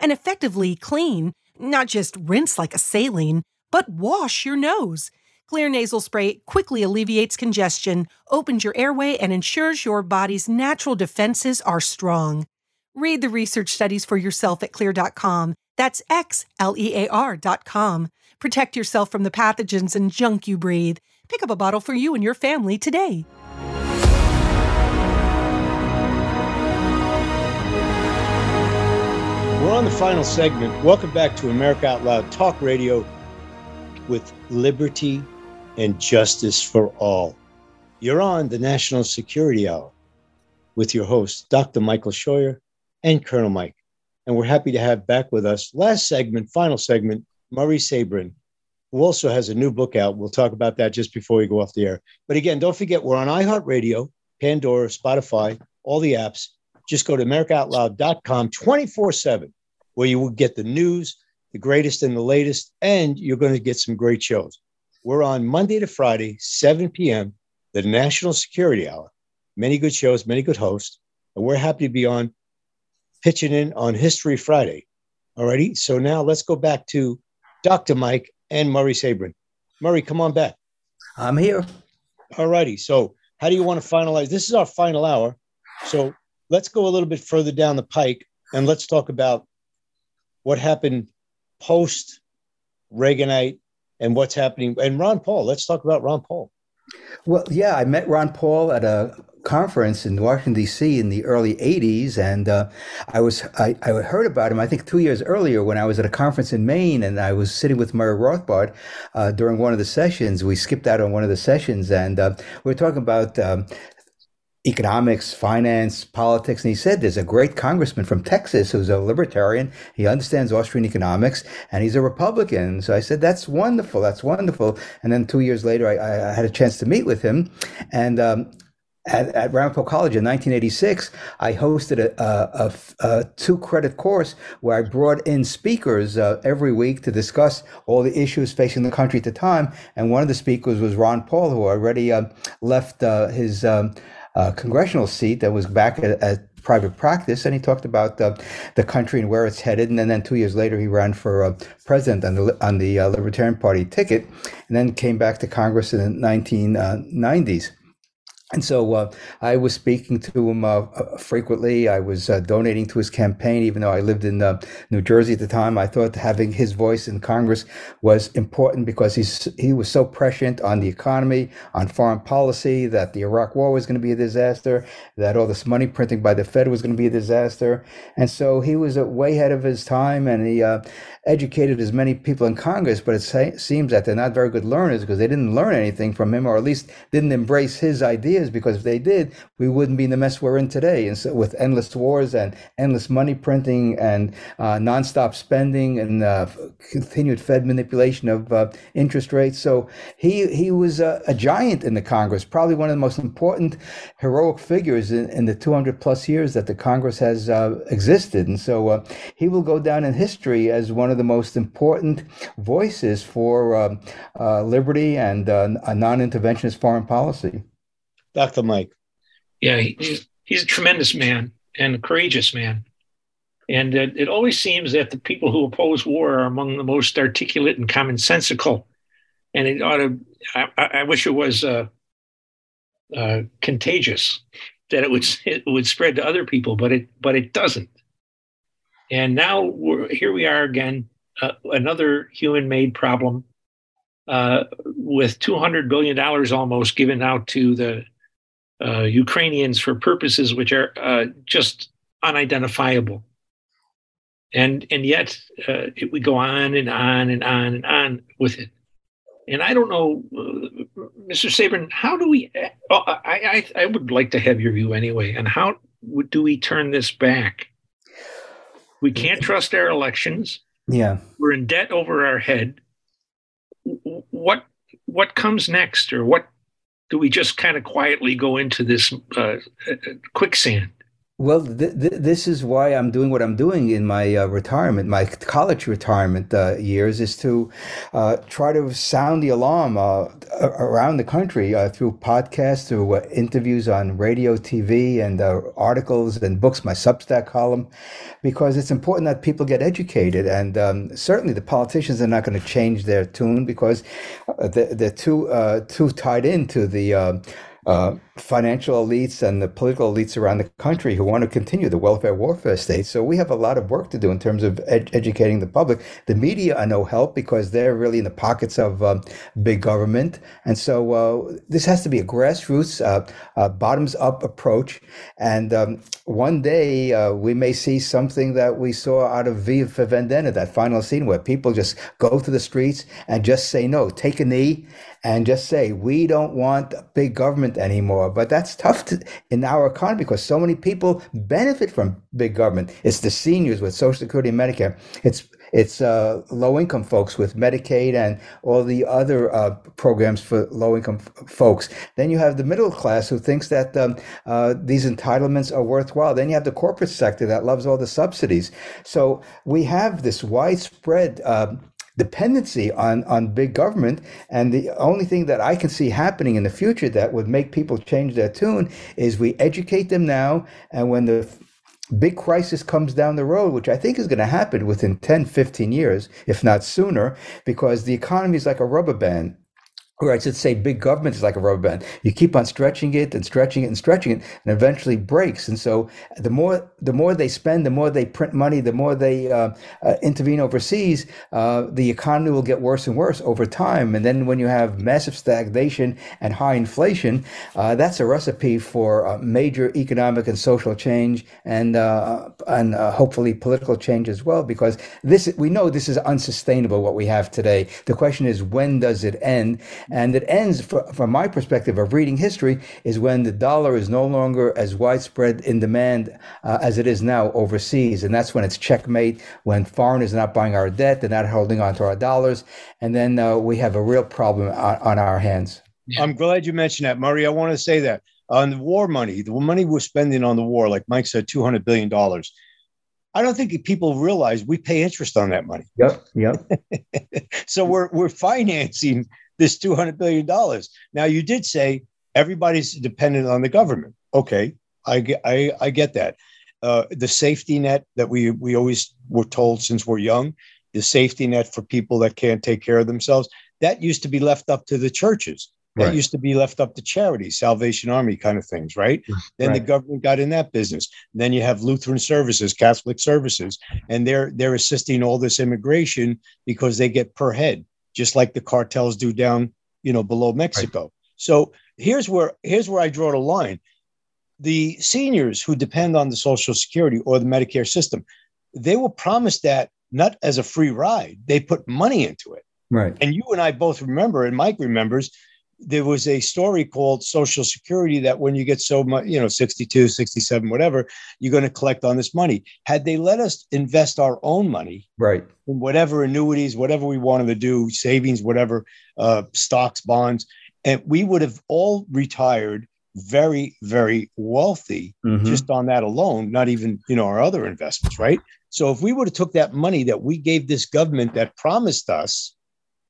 and effectively clean, not just rinse like a saline, but wash your nose. Xlear nasal spray quickly alleviates congestion, opens your airway, and ensures your body's natural defenses are strong. Read the research studies for yourself at xlear.com. That's X L E A R.com. Protect yourself from the pathogens and junk you breathe. Pick up a bottle for you and your family today. We're on the final segment. Welcome back to America Out Loud Talk Radio with liberty and justice for all. You're on the National Security Hour with your hosts, Dr. Michael Scheuer and Colonel Mike. And we're happy to have back with us, last segment, final segment, Murray Sabrin, who also has a new book out. We'll talk about that just before we go off the air. But again, don't forget, we're on iHeartRadio, Pandora, Spotify, all the apps just go to AmericaOutloud.com 24 7, where you will get the news, the greatest and the latest, and you're going to get some great shows. We're on Monday to Friday, 7 p.m., the National Security Hour. Many good shows, many good hosts, and we're happy to be on pitching in on History Friday. Alrighty, so now let's go back to Dr. Mike and Murray Sabrin. Murray, come on back. I'm here. Alrighty, so how do you want to finalize? This is our final hour. So let's go a little bit further down the pike and let's talk about what happened post Reaganite and what's happening. And Ron Paul, let's talk about Ron Paul. Well, yeah, I met Ron Paul at a conference in Washington D.C. in the early '80s, and uh, I was I, I heard about him. I think two years earlier when I was at a conference in Maine, and I was sitting with Murray Rothbard uh, during one of the sessions. We skipped out on one of the sessions, and uh, we were talking about um, economics, finance, politics. And he said there's a great congressman from Texas who's a libertarian. He understands Austrian economics and he's a Republican. So I said, that's wonderful. That's wonderful. And then two years later, I, I had a chance to meet with him. And, um, at, at Ramapo College in 1986, I hosted a, a, a, a two credit course where I brought in speakers uh, every week to discuss all the issues facing the country at the time. And one of the speakers was Ron Paul, who already uh, left uh, his um, uh, congressional seat that was back at, at, private practice, and he talked about uh, the country and where it's headed. And then, then two years later, he ran for uh, president on the on the uh, Libertarian Party ticket, and then came back to Congress in the 1990s. And so uh, I was speaking to him uh, uh, frequently. I was uh, donating to his campaign, even though I lived in uh, New Jersey at the time. I thought having his voice in Congress was important because he's he was so prescient on the economy, on foreign policy, that the Iraq War was going to be a disaster, that all this money printing by the Fed was going to be a disaster, and so he was way ahead of his time, and he uh, educated as many people in Congress. But it sa- seems that they're not very good learners because they didn't learn anything from him, or at least didn't embrace his ideas because if they did, we wouldn't be in the mess we're in today. And so with endless wars and endless money printing and uh, nonstop spending and uh, continued Fed manipulation of uh, interest rates. So he he was a, a, giant in the Congress, probably one of the most important heroic figures in, in the 200 plus years that the Congress has uh, existed. And so uh, he will go down in history as one of the most important voices for um, uh, liberty and a non-interventionist foreign policy. Dr. Mike. Yeah, he's, he's a tremendous man and a courageous man. And it, it, always seems that the people who oppose war are among the most articulate and commonsensical. And it ought to, I, I wish it was uh, uh, contagious, that it would, it would spread to other people, but it, but it doesn't. And now we're, here we are again, uh, another human made problem uh, with $200 billion almost given out to the uh, Ukrainians for purposes which are uh, just unidentifiable. And, and yet uh, it would go on and on and on and on with it. And I don't know, uh, Mr. Sabrin, how do we? Oh, I, I, I would like to have your view anyway. And how do we turn this back? We can't trust our elections. Yeah, we're in debt over our head. What what comes next, or what do we just kind of quietly go into this uh, quicksand? Well, th- th- this is why I'm doing what I'm doing in my uh, retirement, my college retirement uh, years, is to uh, try to sound the alarm uh, around the country uh, through podcasts, through uh, interviews on radio, TV, and articles and books, my Substack column, because it's important that people get educated. And um, certainly the politicians are not going to change their tune because they're, they're too, too tied into the financial elites and the political elites around the country who want to continue the welfare warfare state. So we have a lot of work to do in terms of ed- educating the public. The media are no help because they're really in the pockets of um, big government. And so uh, this has to be a grassroots, uh, uh bottoms up approach. And um, one day uh, we may see something that we saw out of V for Vendetta, that final scene where people just go to the streets and just say no, take a knee and just say we don't want big government anymore. But that's tough to, in our economy because so many people benefit from big government. It's the seniors with Social Security and Medicare. It's it's uh, low income folks with Medicaid and all the other uh, programs for low income folks. Then you have the middle class who thinks that um, uh, these entitlements are worthwhile. Then you have the corporate sector that loves all the subsidies. So we have this widespread. Uh, dependency on on big government. And the only thing that i can see happening in the future that would make people change their tune is we educate them now. And when the big crisis comes down the road, which I think is going to happen within 10, 15 years, if not sooner, because the economy is like a rubber band or I should say, big government is like a rubber band. You keep on stretching it and stretching it and stretching it, and eventually breaks. And so, the more the more they spend, the more they print money, the more they uh, uh, intervene overseas, uh, the economy will get worse and worse over time. And then, when you have massive stagnation and high inflation, uh, that's a recipe for major economic and social change, and uh, and uh, hopefully political change as well. Because this, we know, this is unsustainable what we have today. The question is, when does it end? And it ends, from my perspective of reading history, is when the dollar is no longer as widespread in demand uh, as it is now overseas. And that's when it's checkmate, when foreigners are not buying our debt, they're not holding on to our dollars. And then uh, we have a real problem on, on our hands. I'm glad you mentioned that, Murray. I want to say that on the war money, the money we're spending on the war, like Mike said, $200 billion. I don't think people realize we pay interest on that money. Yep. Yep. so we're we're financing this $200 billion. Now, you did say everybody's dependent on the government. Okay, I get, I, I get that. Uh, the safety net that we, we always were told since we're young, the safety net for people that can't take care of themselves, that used to be left up to the churches. That right. used to be left up to charity, Salvation Army kind of things, right? Then right. the government got in that business. Then you have Lutheran services, Catholic services, and they're they're assisting all this immigration because they get per head just like the cartels do down, you know, below Mexico. Right. So here's where here's where I draw the line. The seniors who depend on the Social Security or the Medicare system, they were promised that not as a free ride. They put money into it. Right. And you and I both remember, and Mike remembers, there was a story called Social Security that when you get so much, you know, 62, 67, whatever, you're going to collect on this money. Had they let us invest our own money, right, in whatever annuities, whatever we wanted to do, savings, whatever, uh, stocks, bonds, and we would have all retired very, very wealthy mm-hmm. just on that alone, not even, you know, our other investments, right? So if we would have took that money that we gave this government that promised us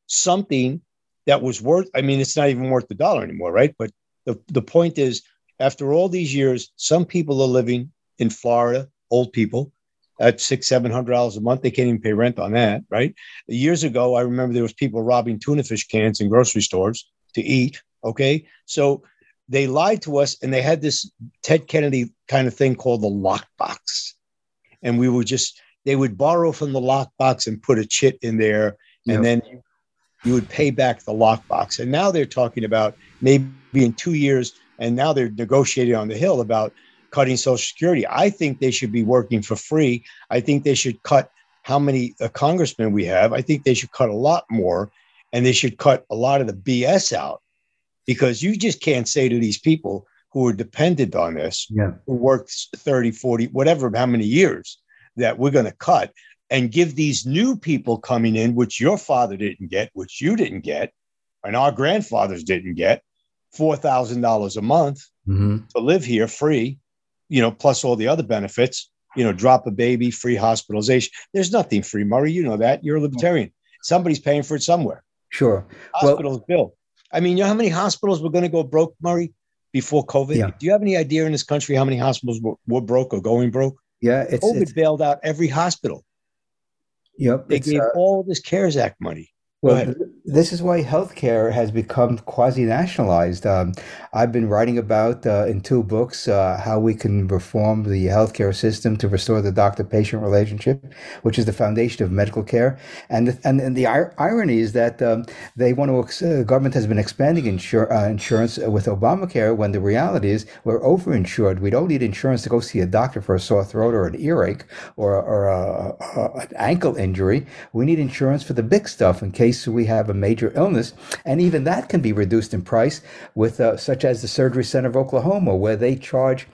something that was worth i mean it's not even worth the dollar anymore right? But the, the point is after all these years some people are living in florida old people at six seven hundred dollars a month. They can't even pay rent on that right? Years ago i remember there was people robbing tuna fish cans in grocery stores to eat okay? So they lied to us and they had this ted kennedy kind of thing called the lockbox and we would just they would borrow from the lockbox and put a chit in there and yep. then you would pay back the lockbox. And now they're talking about maybe in two years, and now they're negotiating on the Hill about cutting Social Security. I think they should be working for free. I think they should cut how many uh, congressmen we have. I think they should cut a lot more, and they should cut a lot of the BS out because you just can't say to these people who are dependent on this, yeah. who worked 30, 40, whatever, how many years, that we're going to cut and give these new people coming in, which your father didn't get, which you didn't get, and our grandfathers didn't get, four thousand dollars a month mm-hmm. to live here free, you know, plus all the other benefits. You know, drop a baby, free hospitalization. There's nothing free, Murray. You know that. You're a libertarian. Somebody's paying for it somewhere. Sure. Hospitals well, bill. I mean, you know how many hospitals were going to go broke, Murray, before COVID? Yeah. Do you have any idea in this country how many hospitals were, were broke or going broke? Yeah, it's, COVID it's, bailed out every hospital. Yep. They gave uh, all this CARES Act money. Well, this is why healthcare has become quasi nationalized. Um, I've been writing about uh, in two books uh, how we can reform the healthcare system to restore the doctor patient relationship, which is the foundation of medical care. And the, and, and the ir- irony is that um, they want to, uh, the government has been expanding insur- uh, insurance with Obamacare when the reality is we're overinsured. We don't need insurance to go see a doctor for a sore throat or an earache or, or a, a, an ankle injury. We need insurance for the big stuff in case we have a major illness. And even that can be reduced in price with, uh, such as the Surgery Center of Oklahoma, where they charge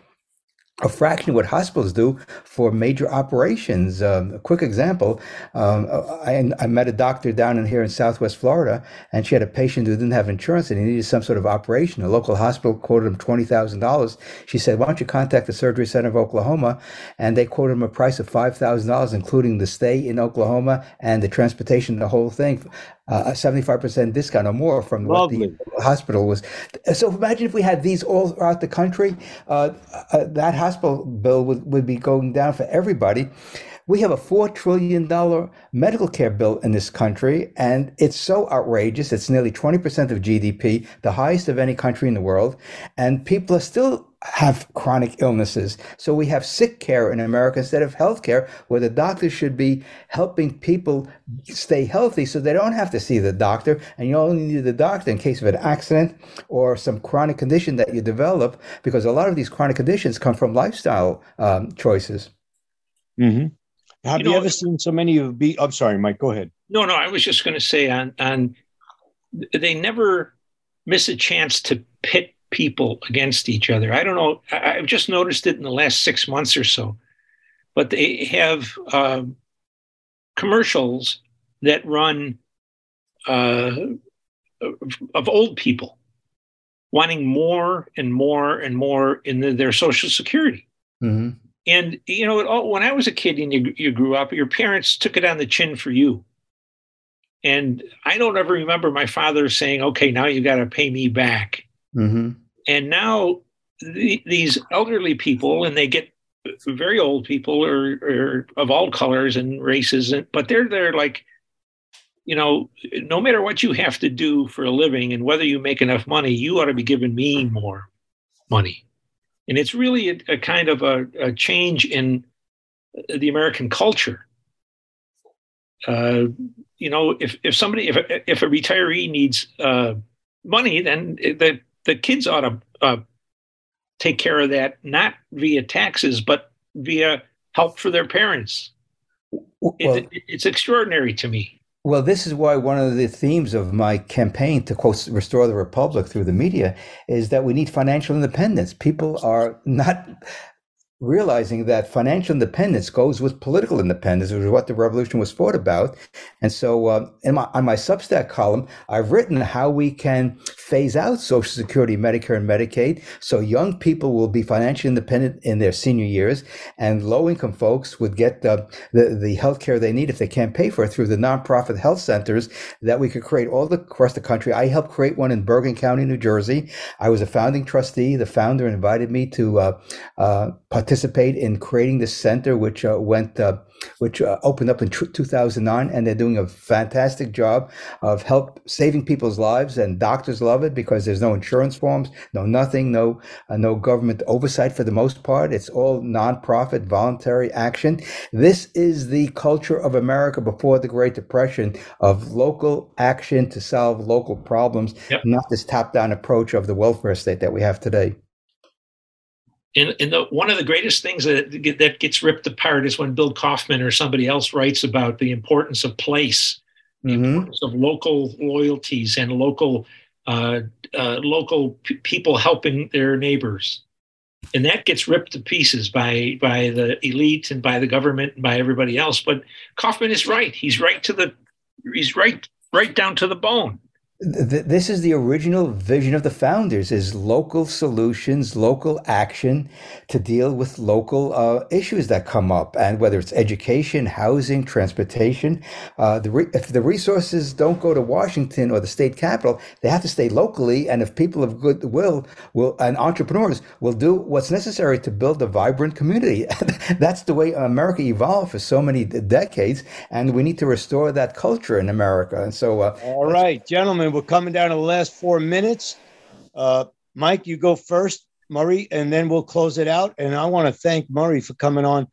a fraction of what hospitals do for major operations. Um, a quick example: um, I, I, met a doctor down in here in Southwest Florida, and she had a patient who didn't have insurance and he needed some sort of operation. A local hospital quoted him twenty thousand dollars. She said, "Why don't you contact the Surgery Center of Oklahoma?" And they quoted him a price of five thousand dollars, including the stay in Oklahoma and the transportation, the whole thing uh, a 75% discount or more from Lovely. what the hospital was. So imagine if we had these all throughout the country, uh, uh, that hospital bill would, would be going down for everybody. We have a $4 trillion medical care bill in this country, and it's so outrageous. It's nearly 20% of GDP, the highest of any country in the world. And people are still have chronic illnesses. So we have sick care in America instead of health care, where the doctor should be helping people stay healthy so they don't have to see the doctor. And you only need the doctor in case of an accident or some chronic condition that you develop, because a lot of these chronic conditions come from lifestyle um, choices. Mm-hmm. Have you, you ever seen so many of be? I'm sorry, Mike. Go ahead. No, no. I was just going to say and on they never miss a chance to pit people against each other. I don't know. I, have just noticed it in the last six months or so, but they have uh, commercials that run uh, of old people wanting more and more and more in the, their social security. Mm-hmm. And you know, when I was a kid and you, you grew up, your parents took it on the chin for you. And I don't ever remember my father saying, "Okay, now you got to pay me back." Mm-hmm. And now the, these elderly people, and they get very old people or, or of all colors and races, and, but they're they're like, you know, no matter what you have to do for a living and whether you make enough money, you ought to be giving me more money. And it's really a, a kind of a, a, change in the American culture. Uh, you know, if if somebody if if a retiree needs uh, money, then the the kids ought to uh, take care of that, not via taxes, but via help for their parents. Well, it, it's extraordinary to me. Well, this is why one of the themes of my campaign to quote restore the republic through the media is that we need financial independence. People are not realizing that financial independence goes with political independence, which is what the revolution was fought about. And so, uh, in my, on my Substack column, I've written how we can phase out Social Security, Medicare, and Medicaid, so young people will be financially independent in their senior years, and low-income folks would get the the, the health care they need if they can't pay for it through the nonprofit health centers that we could create all the, across the country. I helped create one in Bergen County, New Jersey. I was a founding trustee. The founder invited me to uh, uh, participate in creating this center, which uh, went, uh, which uh, opened up in 2009, and they're doing a fantastic job of help saving people's lives. And doctors love it because there's no insurance forms, no nothing, no uh, no government oversight for the most part. It's all nonprofit, voluntary action. This is the culture of America before the Great Depression of local action to solve local problems, yep. not this top-down approach of the welfare state that we have today. And, and the, one of the greatest things that, that gets ripped apart is when Bill Kauffman or somebody else writes about the importance of place, the mm-hmm. importance of local loyalties and local uh, uh, local p- people helping their neighbors, and that gets ripped to pieces by by the elite and by the government and by everybody else. But Kauffman is right; he's right to the he's right right down to the bone this is the original vision of the founders is local solutions local action to deal with local uh, issues that come up. And whether it's education housing transportation uh, the re- if the resources don't go to washington or the state capital they have to stay locally. And if people of goodwill will and entrepreneurs will do what's necessary to build a vibrant community. That's the way america evolved for so many decades. And we need to restore that culture in america. And so uh, all right gentlemen gentlemen, we're coming down to the last four minutes. Uh, Mike, you go first, Murray, and then we'll close it out. And I want to thank Murray for coming on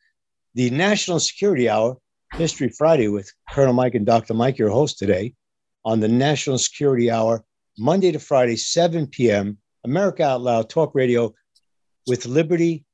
the National Security Hour, History Friday, with Colonel Mike and Dr. Mike, your host today, on the National Security Hour, Monday to Friday, 7 p.m., America Out Loud Talk Radio with Liberty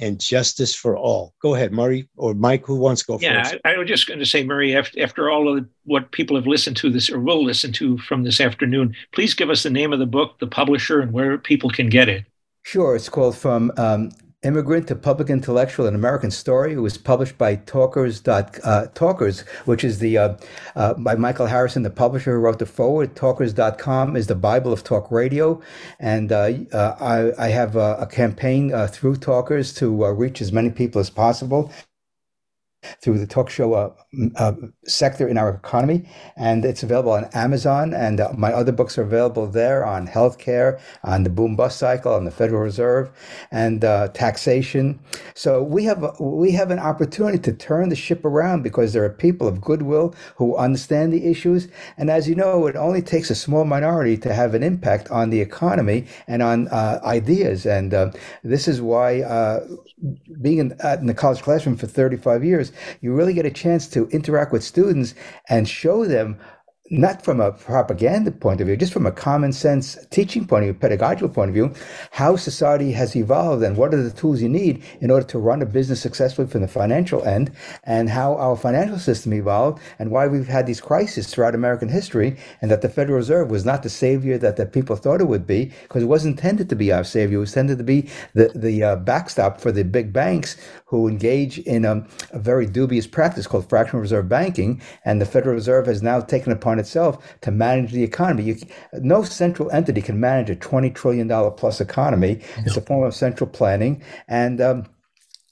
and justice for all. Go ahead, Murray or Mike. Who wants to go yeah, first? I, I was just going to say, Murray. After, after all of what people have listened to this or will listen to from this afternoon, please give us the name of the book, the publisher, and where people can get it. Sure, it's called from um, Immigrant to Public Intellectual: An American Story. It was published by Talkers. Uh, Talkers, which is the uh, uh, by Michael Harrison, the publisher who wrote the forward. Talkers.com is the Bible of talk radio, and uh, uh, I, I, have a, a campaign uh, through Talkers to reach as many people as possible through the talk show uh, uh, sector in our economy. And it's available on Amazon. And uh, my other books are available there on healthcare, on the boom bust cycle, on the Federal Reserve, and uh, taxation. So we have we have an opportunity to turn the ship around because there are people of goodwill who understand the issues. And as you know, it only takes a small minority to have an impact on the economy and on uh, ideas. And uh, this is why being in, in the college classroom for 35 years, you really get a chance to interact with students and show them not from a propaganda point of view, just from a common sense teaching point of view, pedagogical point of view, how society has evolved and what are the tools you need in order to run a business successfully from the financial end, and how our financial system evolved, and why we've had these crises throughout American history, and that the Federal Reserve was not the savior that the people thought it would be, because it wasn't intended to be our savior. It was intended to be the the uh, backstop for the big banks who engage in a, a very dubious practice called fractional reserve banking, and the Federal Reserve has now taken upon itself to manage the economy. You, no central entity can manage a $20 trillion plus economy. It's a form of central planning. And um,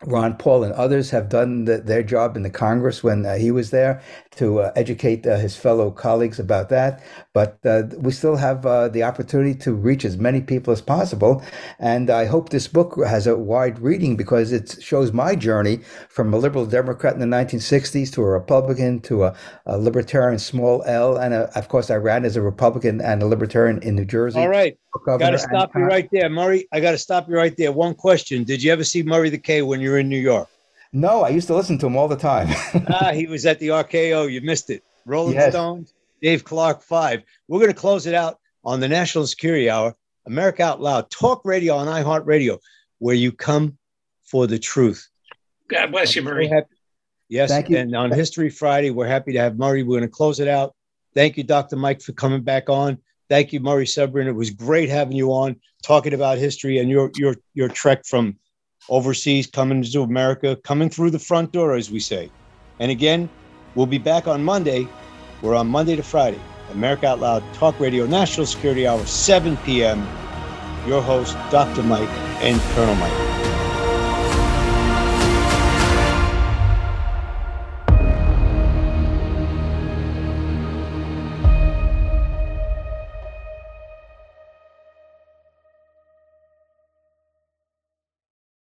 Ron Paul and others have done the, their job in the Congress when uh, he was there to uh, educate uh, his fellow colleagues about that. But uh, we still have uh, the opportunity to reach as many people as possible. And I hope this book has a wide reading because it shows my journey from a liberal Democrat in the 1960s to a Republican to a, a libertarian, small L. And a, uh, of course, I ran as a Republican and a libertarian in New Jersey. All right. Got to stop you right there, Murray. I got to stop you right there. One question: Did you ever see Murray the K when you were in New York? No, I used to listen to him all the time. ah, he was at the RKO. You missed it. Rolling yes. Stones, Dave Clark, five. We're going to close it out on the National Security Hour, America Out Loud, talk radio on iHeartRadio, where you come for the truth. God bless you, Murray. yes, Thank you. and on History Friday, we're happy to have Murray. We're going to close it out. Thank you, Dr. Mike, for coming back on. Thank you, Murray Sabrin. It was great having you on, talking about history and your your your trek from overseas, coming to America, coming through the front door, as we say. And again, we'll be back on Monday. We're on Monday to Friday. America Out Loud Talk Radio National Security Hour, 7 p.m. Your host, Dr. Mike and Colonel Mike.